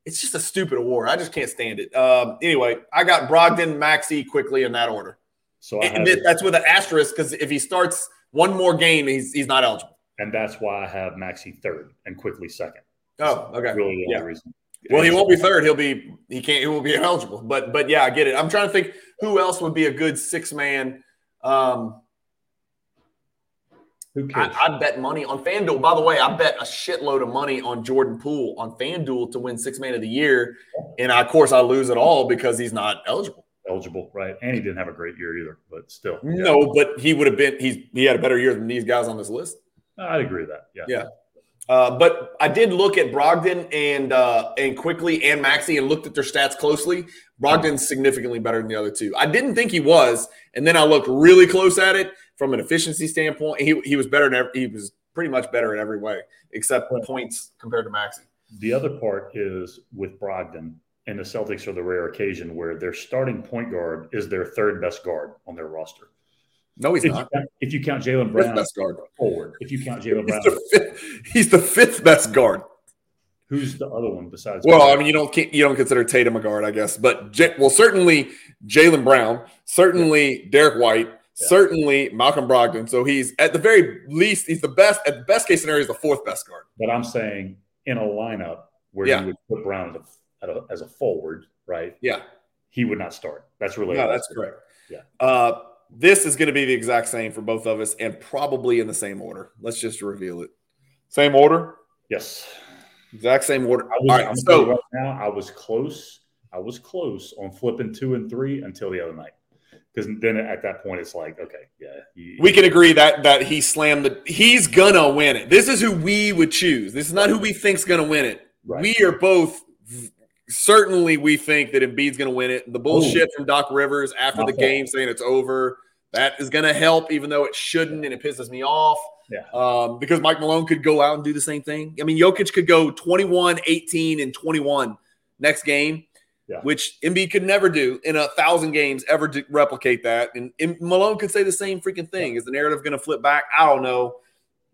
it's just a stupid award. I just can't stand it. Um, anyway, I got Brogdon, Maxey Quickley in that order. So I And have, that's with an asterisk because if he starts one more game, he's he's not eligible. and that's why I have Maxey third and Quickley second. Oh, okay. Really the Yeah. only reason. Well, he won't be third. He'll be he can't he won't be eligible. But but yeah, I get it. I'm trying to think who else would be a good six man. Um, Who cares? I, I bet money on FanDuel. By the way, I bet a shitload of money on Jordan Poole on FanDuel to win six man of the year, and I, of course I lose it all because he's not eligible. eligible, right? And he didn't have a great year either, but still. No, but he would have been. He's he had a better year than these guys on this list. I'd agree with that. Yeah. Yeah. Uh, but I did look at Brogdon and uh, and Quickley and Maxey and looked at their stats closely. Brogdon's significantly better than the other two. I didn't think he was, and then I looked really close at it from an efficiency standpoint. He he was better than every, he was pretty much better in every way except points compared to Maxey. The other part is with Brogdon and the Celtics are the rare occasion where their starting point guard is their third best guard on their roster. No, he's If you, not. count, if you count Jaylen Brown best guard. forward, if you count Jaylen Brown, the, fifth, he's the fifth best guard. who's the other one besides? Well, I mean, you don't you don't consider Tatum a guard, I guess, but J- well, certainly Jaylen Brown, certainly Derrick White, Yeah. certainly Malcolm Brogdon. So he's at the very least, he's the best. At the best case scenario, he's the fourth best guard. but I'm saying in a lineup where Yeah. you would put Brown as a, as a forward, right? Yeah, He would not start. That's really no, that's correct. Yeah. Uh, this is going to be the exact same for both of us, and probably in the same order. Let's just reveal it. Same order, Yes. exact same order. I was, All right, so right now, I was close. I was close on flipping two and three until the other night. Because then at that point, it's like, okay, yeah. You, we can agree that that he slammed the. He's gonna win it. This is who we would choose. This is not who we think's gonna win it. Right. We are both certainly we think that Embiid's going to win it. The bullshit from Doc Rivers after My the game saying it's over that is going to help, even though it shouldn't, and it pisses me off. Yeah. Um, because Mike Malone could go out and do the same thing. I mean, Jokic could go 21, 18, and 21 next game, Yeah. which Embiid could never do in a thousand games, ever replicate that. And, and Malone could say the same freaking thing. Is the narrative going to flip back? I don't know.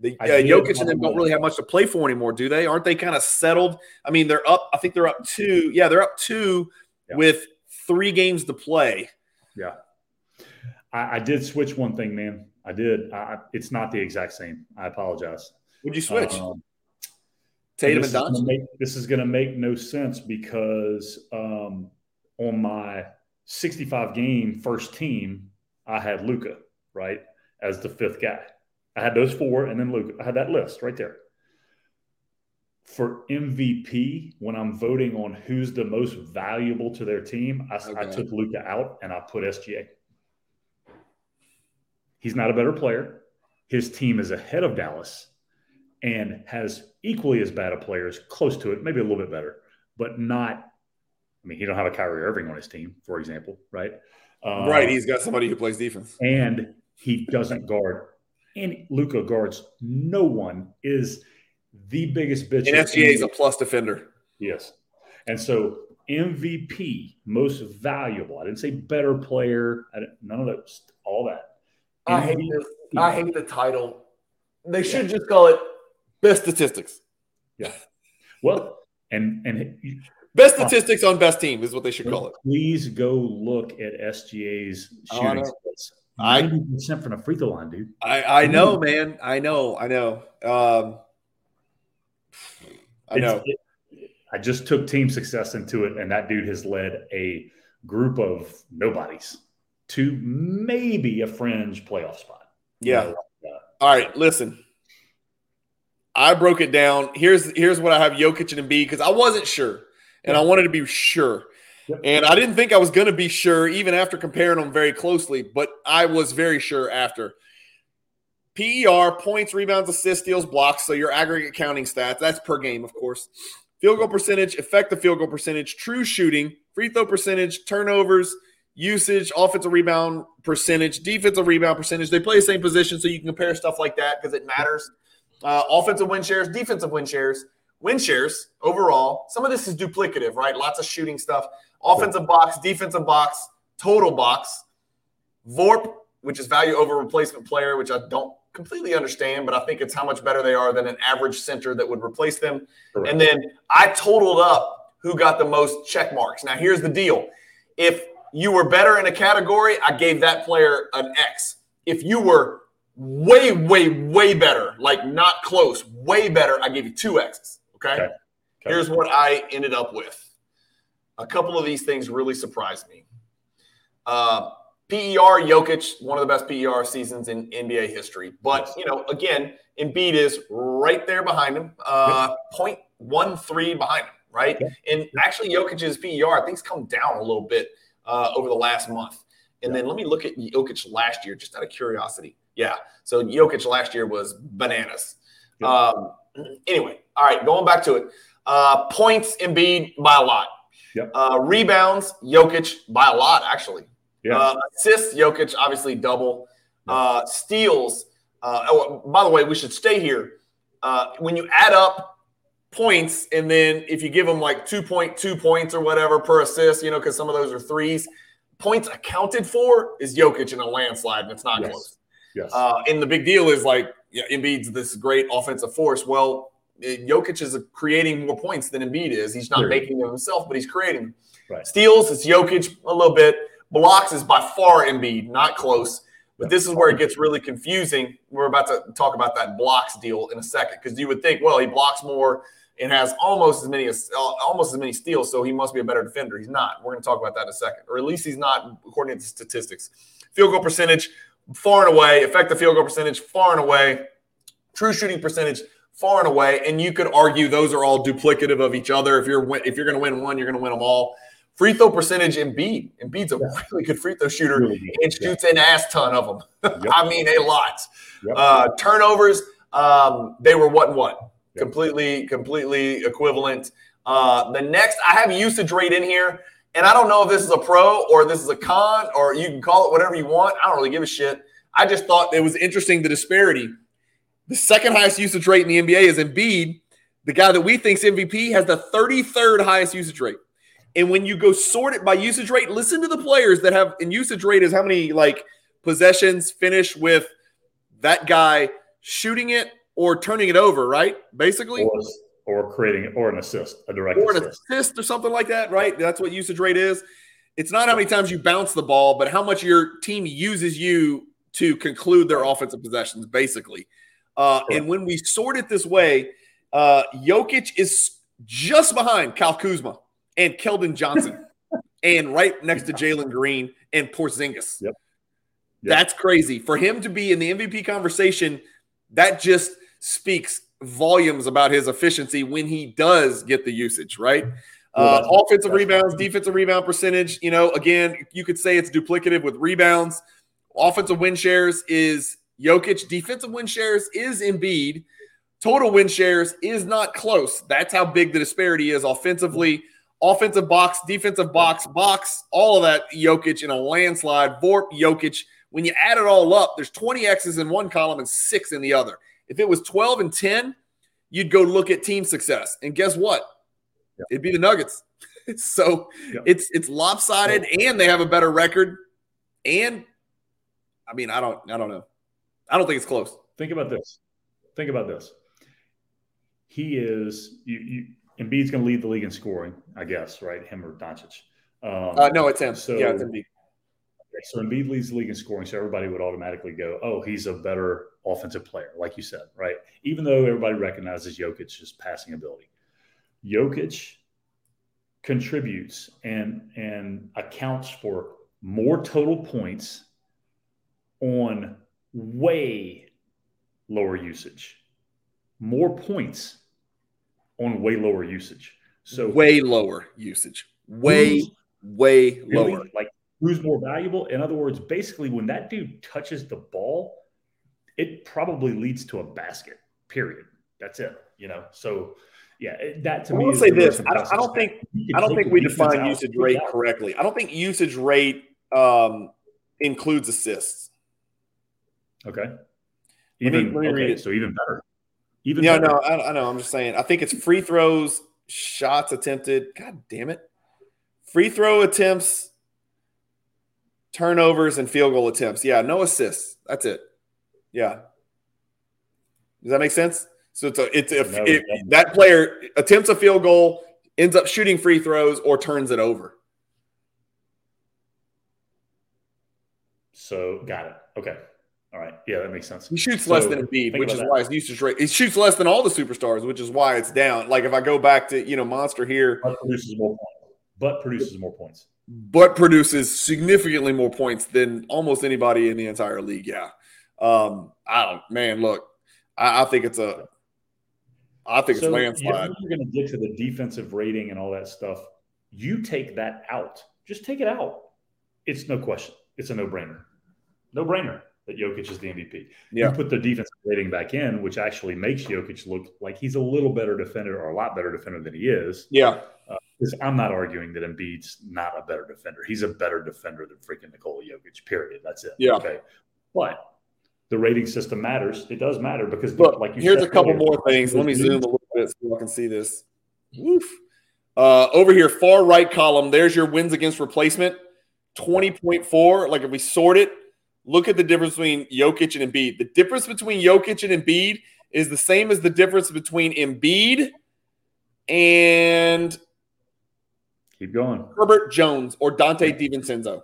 The uh, Jokic and them don't really have much to play for anymore, do they? Aren't they kind of settled? I mean, they're up. I think they're up two. Yeah, they're up two Yeah. with three games to play. Yeah. I, I did switch one thing, man. I did. I, it's not the exact same. I apologize. Would you switch Um, Tatum and Doncic? make- this is going to make no sense because um, on my 65 game first team, I had Luka right as the fifth guy. I had those four, and then Luka. I had that list right there. For MVP, when I'm voting on who's the most valuable to their team, I, I took Luka out and I put SGA. He's not a better player. His team is ahead of Dallas and has equally as bad a players, close to it, maybe a little bit better, but not. I mean, he don't have a Kyrie Irving on his team, for example, right? Um, right, he's got somebody who plays defense. and he doesn't guard. And Luka guards no one. Is the biggest bitch. And in SGA is a plus defender. Yes. And so MVP, most valuable. I didn't say better player. I none of that. All that. I hate MVP. this. I hate the title. They should just call it best statistics. Yeah. Well, and and Best uh, statistics on best team is what they should call it. please go look at SGA's shooting know. splits. I- Ninety percent from the free throw line, dude. I, I know, man. I know. I know. Um, I know. It- I just took team success into it, and that dude has led a group of nobodies to maybe a fringe playoff spot. Yeah. All right, listen. I broke it down. Here's here's what I have Jokic and Embiid because I wasn't sure, and I wanted to be sure, And I didn't think I was going to be sure even after comparing them very closely, but I was very sure after. PER points, rebounds, assists, steals, blocks. So your aggregate counting stats. That's per game, of course. Field goal percentage, effective field goal percentage, true shooting, free throw percentage, turnovers, usage, offensive rebound percentage, defensive rebound percentage. They play the same position, so you can compare stuff like that because it matters. Uh, offensive win shares, defensive win shares, win shares overall. Some of this is duplicative, right? Lots of shooting stuff. Offensive box, defensive box, total box. VORP, which is value over replacement player, which I don't completely understand, but I think it's how much better they are than an average center that would replace them. Correct. And then I totaled up who got the most check marks. Now, here's the deal if you were better in a category, I gave that player an X. If you were way, way, way better, like not close, way better, I gave you two X's. Okay. okay. okay. Here's what I ended up with. A couple of these things really surprised me. Uh, PER, Jokic, one of the best PER seasons in NBA history. But, you know, again, Embiid is right there behind him, uh, 0.13 behind him, right? And actually, Jokic's PER, I think, has come down a little bit uh, over the last month. And then let me look at Jokic last year, just out of curiosity. Yeah. So Jokic last year was bananas. Um, anyway, all right, going back to it. Uh, points Embiid by a lot. Yep. Uh, rebounds, Jokic by a lot, actually. Yeah. Uh, assists, Jokic, obviously double. Uh, steals. Uh, oh, by the way, we should stay here. Uh, when you add up points, and then if you give them like 2.2 points or whatever per assist, you know, because some of those are threes, points accounted for is Jokic in a landslide, and it's not yes. close. Yes. Uh, and the big deal is like, yeah, Embiid's this great offensive force. Well, eh, Jokic is creating more points than Embiid is. He's not making them himself, but he's creating them. Right. Steals, it's Jokic a little bit. Blocks is by far Embiid, not close. But this is where it gets really confusing. We're about to talk about that blocks deal in a second because you would think, well, he blocks more and has almost as many as uh, almost as many steals, so he must be a better defender. He's not. We're going to talk about that in a second, or at least he's not according to statistics. Field goal percentage, far and away. Effective field goal percentage, far and away. True shooting percentage, far and away. And you could argue those are all duplicative of each other. If you're if you're going to win one, you're going to win them all. Free throw percentage, Embiid. Embiid's a yeah. really good free throw shooter really and shoots yeah. an ass ton of them. Yep. I mean, a lot. Yep. Uh, turnovers, um, they were what and what? Yep. Completely, completely equivalent. Uh, the next, I have usage rate in here, and I don't know if this is a pro or this is a con or you can call it whatever you want. I don't really give a shit. I just thought it was interesting the disparity. The second highest usage rate in the NBA is Embiid. The guy that we think's MVP has the 33rd highest usage rate. And when you go sort it by usage rate, listen to the players that have in usage rate is how many like possessions finish with that guy shooting it or turning it over, right? Basically. Or creating or an assist, a direct or assist. an assist or something like that, right? That's what usage rate is. It's not how many times you bounce the ball, but how much your team uses you to conclude their offensive possessions, basically. Uh, and when we sort it this way, uh, Jokic is just behind Kyle Kuzma and Keldon Johnson, and right next to Jalen Green and Porzingis. Yep. yep. That's crazy for him to be in the MVP conversation. That just speaks volumes about his efficiency when he does get the usage, right? Uh, offensive rebounds, defensive rebound percentage. You know, again, you could say it's duplicative with rebounds. Offensive win shares is Jokic. Defensive win shares is Embiid. Total win shares is not close. That's how big the disparity is offensively offensive box, defensive box, box, all of that Jokic in a landslide. Vorp, Jokic. When you add it all up, there's 20 X's in one column and six in the other. If it was 12 and 10, you'd go look at team success. And guess what? Yep. It'd be the Nuggets. so yep. it's it's lopsided and they have a better record. And I mean, I don't I don't know. I don't think it's close. Think about this. Think about this. He is you, you Embiid's going to lead the league in scoring, I guess, right? Him or Doncic. Um, uh, no, it's him. So, yeah, it's Embiid. So Embiid leads the league in scoring, so everybody would automatically go, "Oh, he's a better offensive player," like you said, right? Even though everybody recognizes Jokic's passing ability, Jokic contributes and and accounts for more total points on way lower usage, more points on way lower usage. So way lower usage, way way really, lower. Like who's more valuable? In other words, basically, when that dude touches the ball, it probably leads to a basket. Period. That's it. You know. So yeah, that to I me. I'll say this: I don't, I don't think I don't think we define usage rate correctly. I don't think usage rate um, includes assists. Okay. Even, me, okay, so even better Even yeah, better. no, I, I know. I'm just saying. I think it's free throws, shots attempted. God damn it, free throw attempts, turnovers, and field goal attempts. Yeah, no assists. That's it. Yeah. Does that make sense? So it's a, it's a, no, it, that player attempts a field goal, ends up shooting free throws, or turns it over. So got it. Okay. All right. Yeah, that makes sense. He shoots so, less than Embiid, which is that. why his usage rate. He shoots less than all the superstars, which is why it's down. Like if I go back to you know Monster here, but produces more points. But produces more points. But produces significantly more points than almost anybody in the entire league. Yeah. Um, I don't. Man, look, I, I think it's a. I think so it's landslide. You're going to get to the defensive rating and all that stuff. You take that out. Just take it out. It's no question. It's a no brainer. No brainer that Jokic is the MVP. Yeah. You put the defensive rating back in, which actually makes Jokic look like he's a little better defender or a lot better defender than he is. Yeah. Because uh, I'm not arguing that Embiid's not a better defender. He's a better defender than freaking Nikola Jokic, period. That's it. Yeah. Okay. But the rating system matters. It does matter because, Look, like you here's a couple more things. Let me zoom a little bit so I can see this. Woof. Uh, over here, far right column, there's your wins against replacement 20.4. Like if we sort it, look at the difference between Jokic and Embiid. The difference between Jokic and Embiid is the same as the difference between Embiid and keep going. Herbert Jones or Donte DiVincenzo.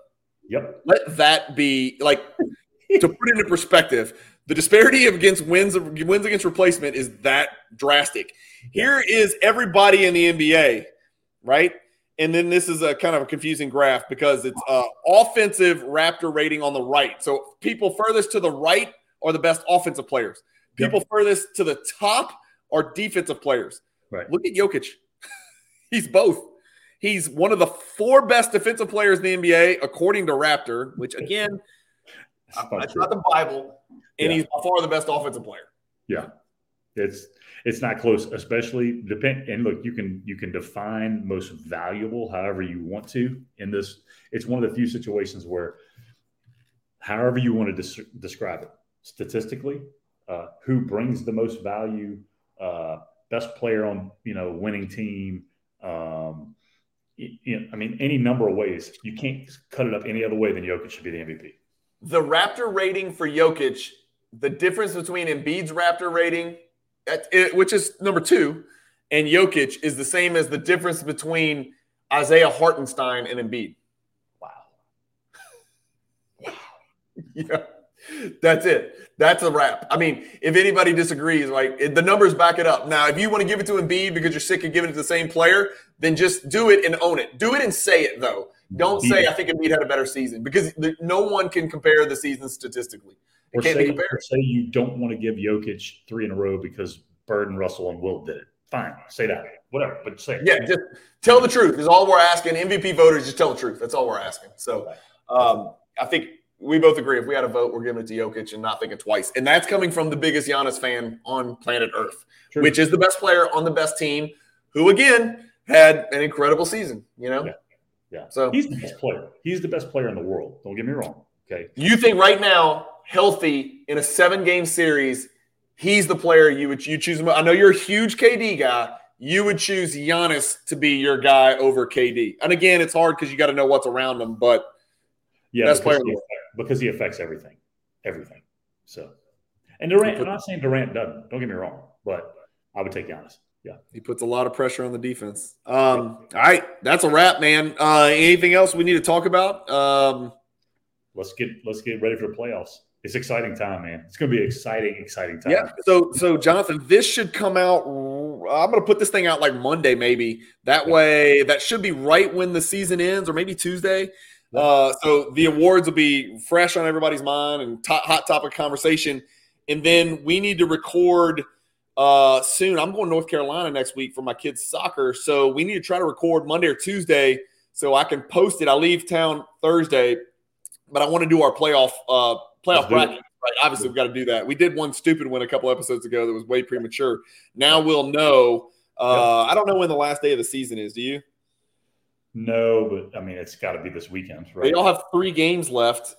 Yep. Let that be like to put it into perspective. The disparity against wins wins against replacement is that drastic. Here is everybody in the NBA, right? And then this is a kind of a confusing graph because it's uh, offensive Raptor rating on the right. So people furthest to the right are the best offensive players. People yep. furthest to the top are defensive players. Right. Look at Jokic. He's both. He's one of the four best defensive players in the NBA, according to Raptor, which again, that's not the Bible. And yeah. he's by far the best offensive player. Yeah. It's it's not close, especially depend. And look, you can you can define most valuable however you want to. In this, it's one of the few situations where, however you want to des- describe it, statistically, uh, who brings the most value, uh, best player on you know winning team. Um, you know, I mean, any number of ways. You can't cut it up any other way than Jokic should be the MVP. The Raptor rating for Jokic, the difference between Embiid's Raptor rating which is number two, and Jokic is the same as the difference between Isaiah Hartenstein and Embiid. Wow. wow. yeah. That's it. That's a wrap. I mean, if anybody disagrees, like the numbers back it up. Now, if you want to give it to Embiid because you're sick of giving it to the same player, then just do it and own it. Do it and say it though. Don't say I think Embiid had a better season because no one can compare the season statistically. Or say, or say, you don't want to give Jokic three in a row because Bird and Russell and Wilt did it. Fine, say that. Whatever, but say it. Yeah, just tell the truth is all we're asking. MVP voters, just tell the truth. That's all we're asking. So um, I think we both agree if we had a vote, we're giving it to Jokic and not thinking twice. And that's coming from the biggest Giannis fan on planet Earth, True. which is the best player on the best team, who again had an incredible season. You know. Yeah. Yeah. So he's the best player. He's the best player in the world. Don't get me wrong. Okay. You think right now healthy in a seven game series, he's the player you would you choose. I know you're a huge KD guy. You would choose Giannis to be your guy over KD. And again, it's hard because you got to know what's around him. But yeah, best player because he affects everything, everything. So, and Durant. I'm not saying Durant doesn't. Don't get me wrong, but I would take Giannis. Yeah, he puts a lot of pressure on the defense. Um, all right, that's a wrap, man. Uh, anything else we need to talk about? Um, let's get let's get ready for the playoffs it's exciting time, man. It's going to be exciting, exciting time. Yeah. So, so Jonathan, this should come out. I'm going to put this thing out like Monday, maybe. That way, that should be right when the season ends, or maybe Tuesday. Uh, so the awards will be fresh on everybody's mind and hot topic conversation. And then we need to record uh, soon. I'm going to North Carolina next week for my kids' soccer, so we need to try to record Monday or Tuesday so I can post it. I leave town Thursday, but I want to do our playoff. Uh, playoff bracket. Right. Obviously, we've got to do that. We did one stupid one a couple episodes ago that was way premature. Now we'll know. Uh, I don't know when the last day of the season is. Do you? No, but I mean, it's got to be this weekend, right? They all have three games left.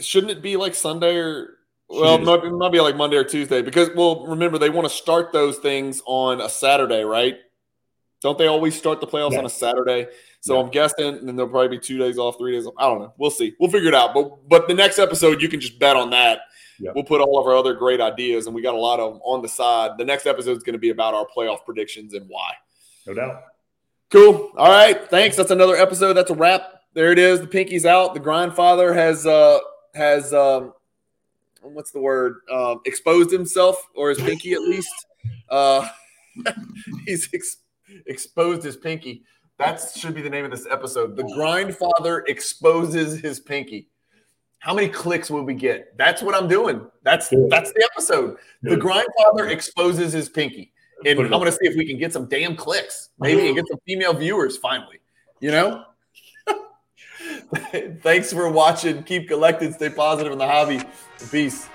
Shouldn't it be like Sunday or Well, it might, be, might be like Monday or Tuesday because, well, remember they want to start those things on a Saturday, right? Don't they always start the playoffs yeah. on a Saturday? So yeah. I'm guessing, and then there'll probably be two days off, three days off. I don't know. We'll see. We'll figure it out. But but the next episode, you can just bet on that. Yeah. We'll put all of our other great ideas, and we got a lot of them on the side. The next episode is going to be about our playoff predictions and why. No doubt. Cool. All right. Thanks. That's another episode. That's a wrap. There it is. The pinky's out. The grindfather has uh has um what's the word? Um, exposed himself or his pinky at least. Uh, he's ex- exposed his pinky. That should be the name of this episode. The grindfather exposes his pinky. How many clicks will we get? That's what I'm doing. That's that's the episode. The grindfather exposes his pinky. And I'm gonna see if we can get some damn clicks, maybe and get some female viewers finally. You know? Thanks for watching. Keep collected, stay positive in the hobby. Peace.